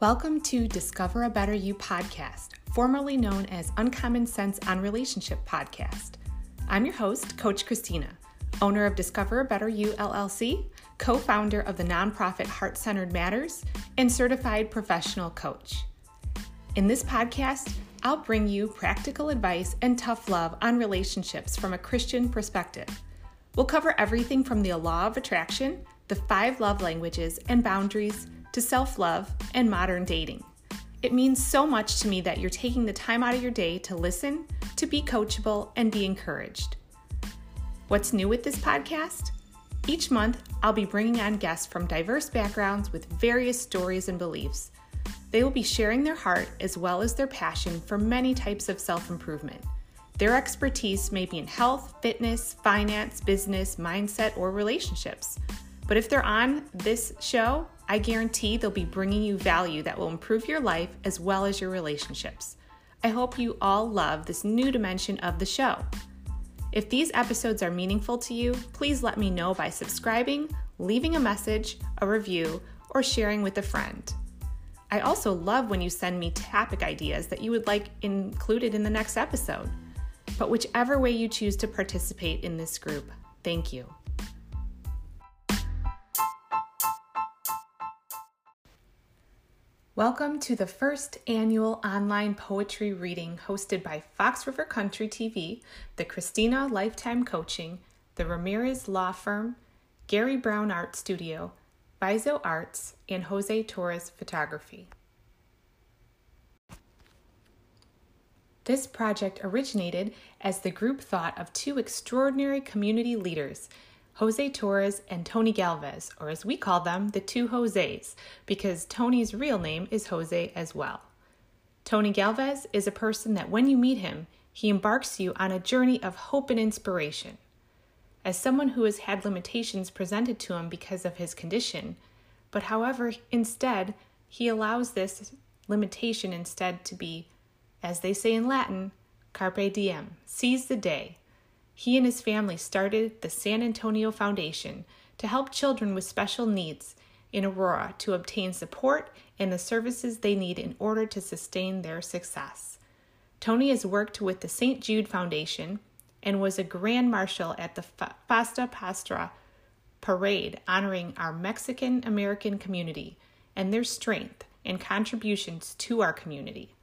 Welcome to Discover a Better You podcast, formerly known as Uncommon Sense on Relationship podcast. I'm your host, Coach Christina, owner of Discover a Better You LLC, co founder of the nonprofit Heart Centered Matters, and certified professional coach. In this podcast, I'll bring you practical advice and tough love on relationships from a Christian perspective. We'll cover everything from the law of attraction, the five love languages, and boundaries to self love and modern dating. It means so much to me that you're taking the time out of your day to listen, to be coachable, and be encouraged. What's new with this podcast? Each month, I'll be bringing on guests from diverse backgrounds with various stories and beliefs. They will be sharing their heart as well as their passion for many types of self improvement. Their expertise may be in health, fitness, finance, business, mindset, or relationships. But if they're on this show, I guarantee they'll be bringing you value that will improve your life as well as your relationships. I hope you all love this new dimension of the show. If these episodes are meaningful to you, please let me know by subscribing, leaving a message, a review, or sharing with a friend. I also love when you send me topic ideas that you would like included in the next episode. But whichever way you choose to participate in this group, thank you. Welcome to the first annual online poetry reading hosted by Fox River Country TV, the Christina Lifetime Coaching, the Ramirez Law Firm, Gary Brown Art Studio, Vizo Arts, and Jose Torres Photography. This project originated as the group thought of two extraordinary community leaders Jose Torres and Tony Galvez, or as we call them, the two Jose's, because Tony's real name is Jose as well. Tony Galvez is a person that when you meet him, he embarks you on a journey of hope and inspiration. As someone who has had limitations presented to him because of his condition, but however, instead, he allows this limitation instead to be, as they say in Latin, carpe diem, seize the day, he and his family started the San Antonio Foundation to help children with special needs in Aurora to obtain support and the services they need in order to sustain their success. Tony has worked with the St. Jude Foundation and was a Grand Marshal at the Fiestas Patrias parade honoring our Mexican American community and their strength and contributions to our community.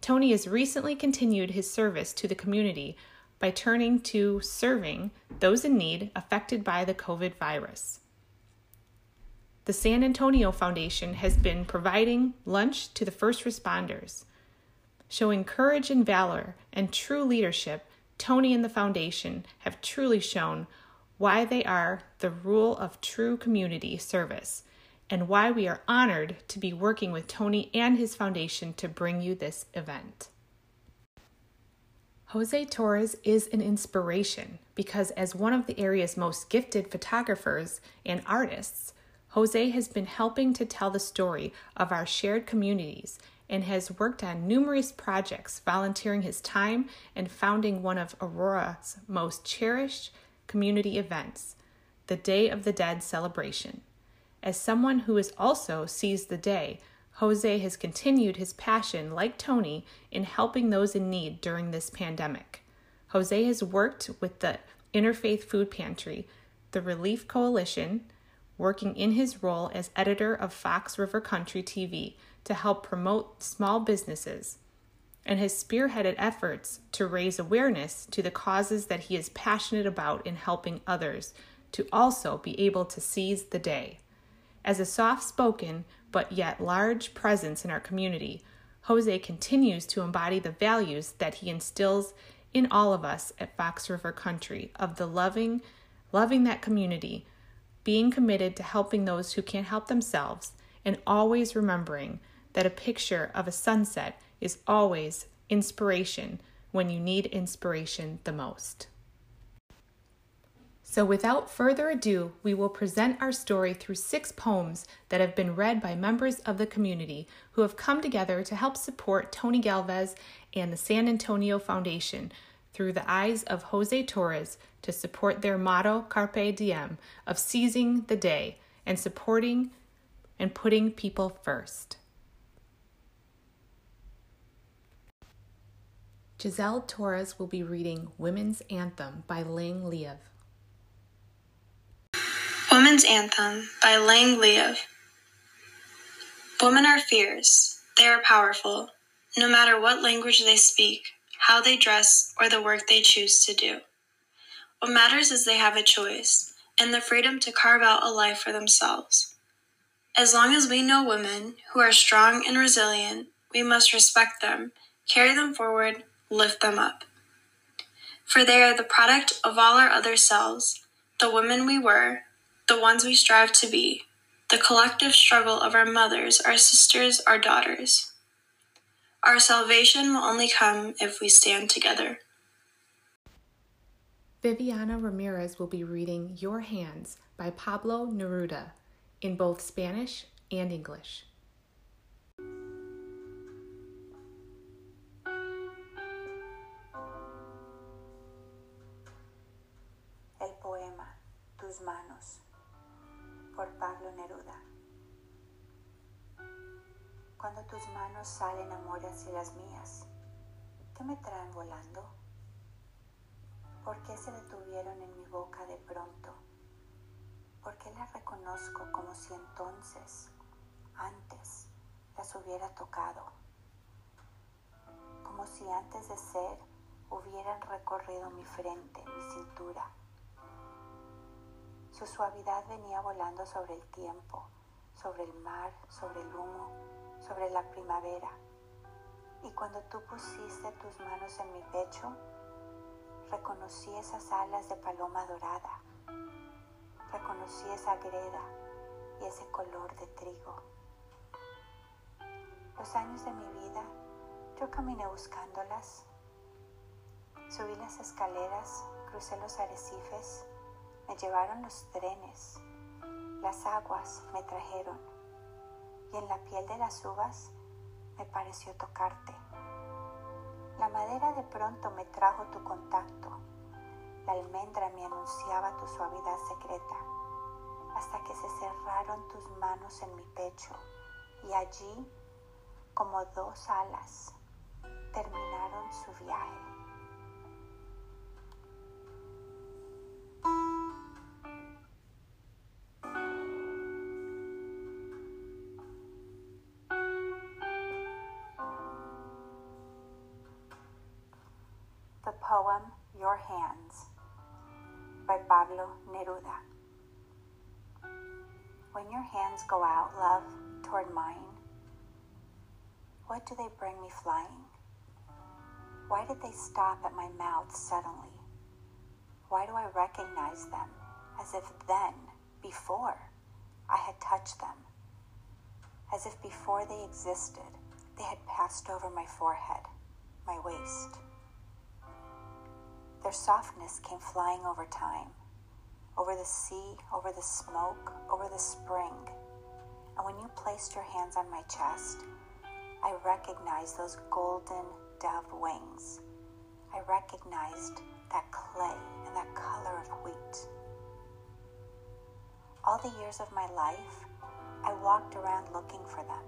Tony has recently continued his service to the community by turning to serving those in need affected by the COVID virus. The San Antonio Foundation has been providing lunch to the first responders. Showing courage and valor and true leadership, Tony and the foundation have truly shown why they are the rule of true community service and why we are honored to be working with Tony and his foundation to bring you this event. Jose Torres is an inspiration because, as one of the area's most gifted photographers and artists, Jose has been helping to tell the story of our shared communities and has worked on numerous projects, volunteering his time and founding one of Aurora's most cherished community events, the Day of the Dead celebration. As someone who is also seize the day Jose has continued his passion, like Tony, in helping those in need during this pandemic. Jose has worked with the Interfaith Food Pantry, the Relief Coalition, working in his role as editor of Fox River Country TV to help promote small businesses, and has spearheaded efforts to raise awareness to the causes that he is passionate about in helping others to also be able to seize the day. As a soft spoken, but yet large presence in our community, Jose continues to embody the values that he instills in all of us at Fox River Country of the loving, loving that community, being committed to helping those who can't help themselves, and always remembering that a picture of a sunset is always inspiration when you need inspiration the most. So, without further ado, we will present our story through six poems that have been read by members of the community who have come together to help support Tony Galvez and the San Antonio Foundation through the eyes of Jose Torres to support their motto, Carpe Diem, of seizing the day and supporting and putting people first. Giselle Torres will be reading Women's Anthem by Ling Liev. Women's Anthem by Lang Liev. Women are fierce, they are powerful, no matter what language they speak, how they dress, or the work they choose to do. What matters is they have a choice and the freedom to carve out a life for themselves. As long as we know women who are strong and resilient, we must respect them, carry them forward, lift them up. For they are the product of all our other selves, the women we were, the ones we strive to be, the collective struggle of our mothers, our sisters, our daughters. Our salvation will only come if we stand together. Viviana Ramirez will be reading Your Hands by Pablo Neruda in both Spanish and English. El poema Tus manos por Pablo Neruda. Cuando tus manos salen amor hacia las mías, ¿qué me traen volando? ¿Por qué se detuvieron en mi boca de pronto? ¿Por qué las reconozco como si entonces, antes, las hubiera tocado? Como si antes de ser hubieran recorrido mi frente, mi cintura. Su suavidad venía volando sobre el tiempo, sobre el mar, sobre el humo, sobre la primavera. Y cuando tú pusiste tus manos en mi pecho, reconocí esas alas de paloma dorada, reconocí esa greda y ese color de trigo. Los años de mi vida yo caminé buscándolas, subí las escaleras, crucé los arrecifes, me llevaron los trenes, las aguas me trajeron y en la piel de las uvas me pareció tocarte. La madera de pronto me trajo tu contacto, la almendra me anunciaba tu suavidad secreta, hasta que se cerraron tus manos en mi pecho y allí, como dos alas, terminaron su viaje. Poem Your Hands by Pablo Neruda. When your hands go out, love, toward mine, what do they bring me flying? Why did they stop at my mouth suddenly? Why do I recognize them as if then, before, I had touched them? As if before they existed, they had passed over my forehead, my waist. Their softness came flying over time, over the sea, over the smoke, over the spring. And when you placed your hands on my chest, I recognized those golden dove wings. I recognized that clay and that color of wheat. All the years of my life, I walked around looking for them.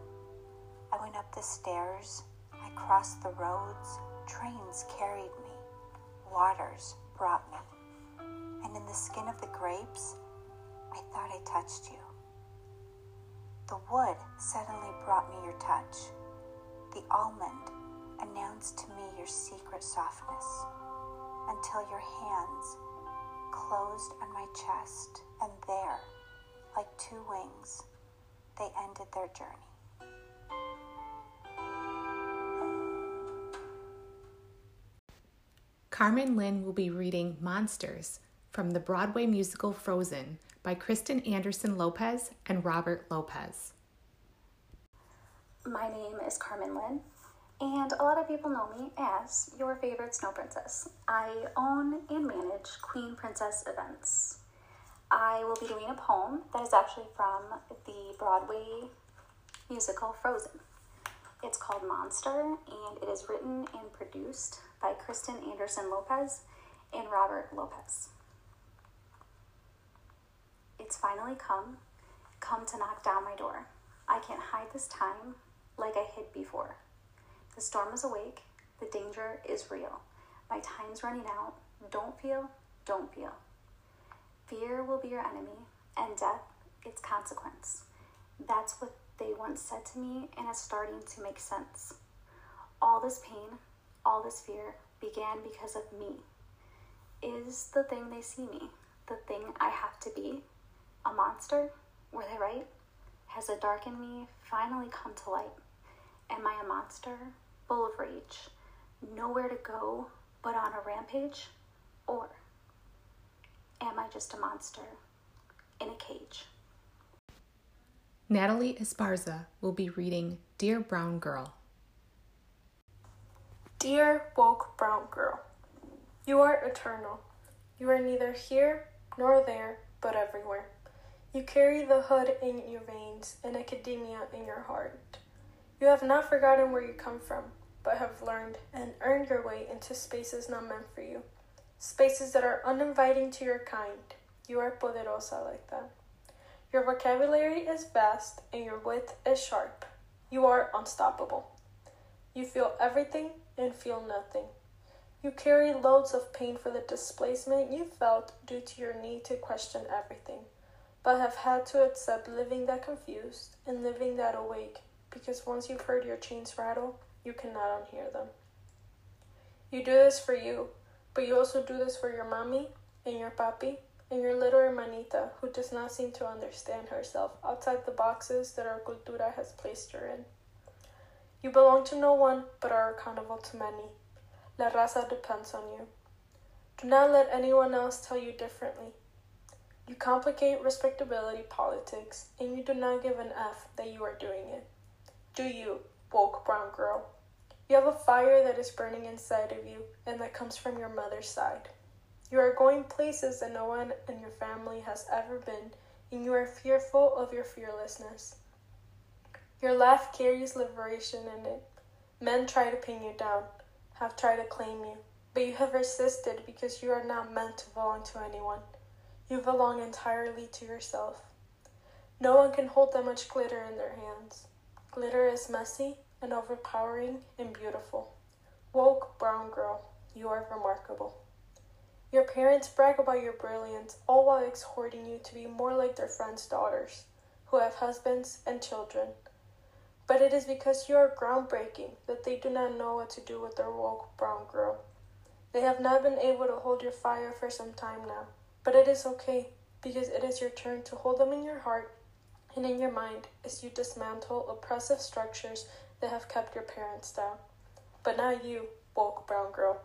I went up the stairs, I crossed the roads, trains carried me waters brought me. And in the skin of the grapes, I thought I touched you. The wood suddenly brought me your touch. The almond announced to me your secret softness until your hands closed on my chest, and there, like two wings, they ended their journey. Carmen Lynn will be reading Monsters from the Broadway musical Frozen by Kristen Anderson Lopez and Robert Lopez. My name is Carmen Lynn, and a lot of people know me as your favorite snow princess. I own and manage Queen Princess events. I will be doing a poem that is actually from the Broadway musical Frozen. It's called Monster, and it is written and produced by Kristen Anderson Lopez and Robert Lopez. It's finally come, come to knock down my door. I can't hide this time like I hid before. The storm is awake, The danger is real. My time's running out. Don't feel, don't feel. Fear will be your enemy, and death its consequence. That's what they once said to me, and it's starting to make sense. All this pain, all this fear began because of me. Is the thing they see me, the thing I have to be, a monster? Were they right? Has the dark in me finally come to light? Am I a monster, full of rage, nowhere to go but on a rampage? Or am I just a monster in a cage? Natalie Esparza will be reading Dear Brown Girl. Dear woke brown girl, you are eternal. You are neither here nor there, but everywhere. You carry the hood in your veins and academia in your heart. You have not forgotten where you come from, but have learned and earned your way into spaces not meant for you. Spaces that are uninviting to your kind. You are poderosa like that. Your vocabulary is vast and your wit is sharp. You are unstoppable. You feel everything and feel nothing. You carry loads of pain for the displacement you felt due to your need to question everything, but have had to accept living that confused and living that awake because once you've heard your chains rattle, you cannot unhear them. You do this for you, but you also do this for your mommy and your papi and your little hermanita who does not seem to understand herself outside the boxes that our cultura has placed her in. You belong to no one but are accountable to many. La raza depends on you. Do not let anyone else tell you differently. You complicate respectability politics and you do not give an F that you are doing it. Do you, woke brown girl? You have a fire that is burning inside of you and that comes from your mother's side. You are going places that no one in your family has ever been, and you are fearful of your fearlessness. Your laugh carries liberation in it. Men try to pin you down, have tried to claim you, but you have resisted because you are not meant to belong to anyone. You belong entirely to yourself. No one can hold that much glitter in their hands. Glitter is messy and overpowering and beautiful. Woke brown girl, you are remarkable. Your parents brag about your brilliance, all while exhorting you to be more like their friends' daughters, who have husbands and children. But it is because you are groundbreaking that they do not know what to do with their woke brown girl. They have not been able to hold your fire for some time now, but it is okay because it is your turn to hold them in your heart and in your mind as you dismantle oppressive structures that have kept your parents down. But now you, woke brown girl,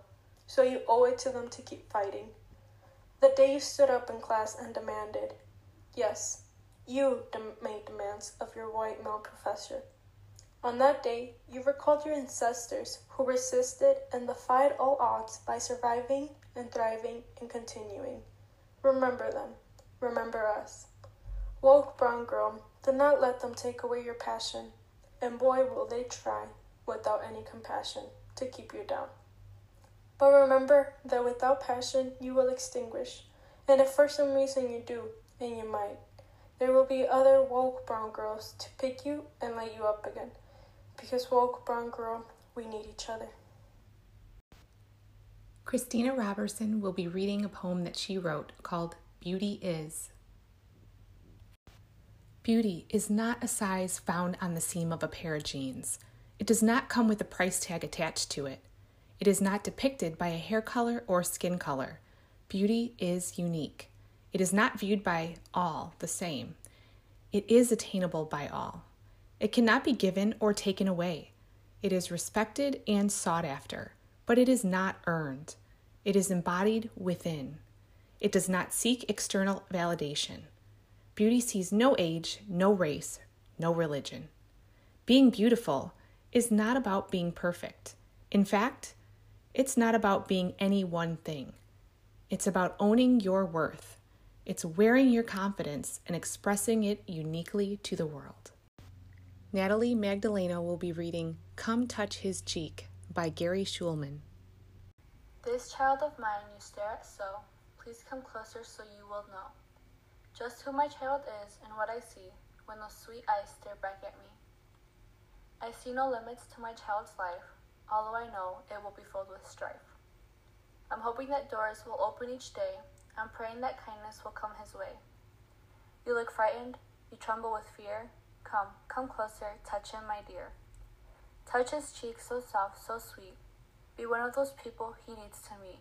so you owe it to them to keep fighting. The day you stood up in class and demanded, yes, you made demands of your white male professor. On that day, you recalled your ancestors who resisted and defied all odds by surviving and thriving and continuing. Remember them. Remember us. Woke brown girl, do not let them take away your passion, and boy will they try, without any compassion, to keep you down. But remember that without passion you will extinguish, and if for some reason you do, and you might, there will be other woke brown girls to pick you and light you up again. Because woke brown girl, we need each other. Christina Robertson will be reading a poem that she wrote called Beauty Is. Beauty is not a size found on the seam of a pair of jeans. It does not come with a price tag attached to it. It is not depicted by a hair color or skin color. Beauty is unique. It is not viewed by all the same. It is attainable by all. It cannot be given or taken away. It is respected and sought after, but it is not earned. It is embodied within. It does not seek external validation. Beauty sees no age, no race, no religion. Being beautiful is not about being perfect. In fact, it's not about being any one thing. It's about owning your worth. It's wearing your confidence and expressing it uniquely to the world. Natalie Magdaleno will be reading Come Touch His Cheek by Gary Schulman. This child of mine you stare at so, please come closer so you will know just who my child is and what I see when those sweet eyes stare back at me. I see no limits to my child's life, although I know it will be filled with strife. I'm hoping that doors will open each day. I'm praying that kindness will come his way. You look frightened, you tremble with fear. Come, come closer, touch him, my dear. Touch his cheek so soft, so sweet. Be one of those people he needs to meet.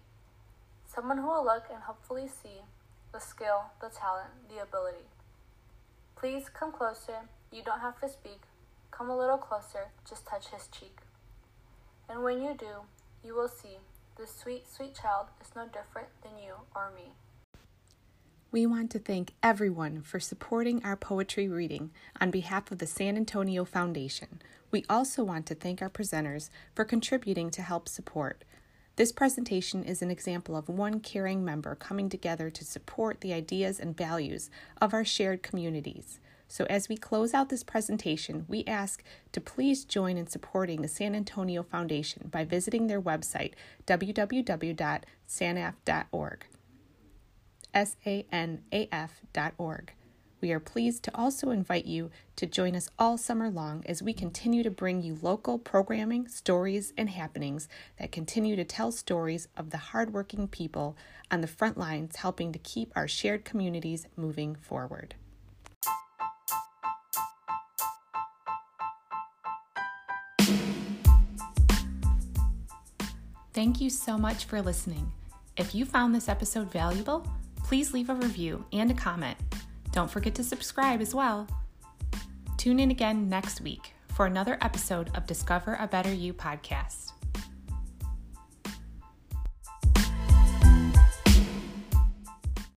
Someone who will look and hopefully see the skill, the talent, the ability. Please come closer. You don't have to speak. Come a little closer, just touch his cheek. And when you do, you will see this sweet, sweet child is no different than you or me. We want to thank everyone for supporting our poetry reading on behalf of the San Antonio Foundation. We also want to thank our presenters for contributing to help support. This presentation is an example of one caring member coming together to support the ideas and values of our shared communities. So, as we close out this presentation, we ask to please join in supporting the San Antonio Foundation by visiting their website, www.sanaf.org. S-A-N-A-F.org. We are pleased to also invite you to join us all summer long as we continue to bring you local programming, stories, and happenings that continue to tell stories of the hardworking people on the front lines helping to keep our shared communities moving forward. Thank you so much for listening. If you found this episode valuable, please leave a review and a comment. Don't forget to subscribe as well. Tune in again next week for another episode of Discover a Better You podcast.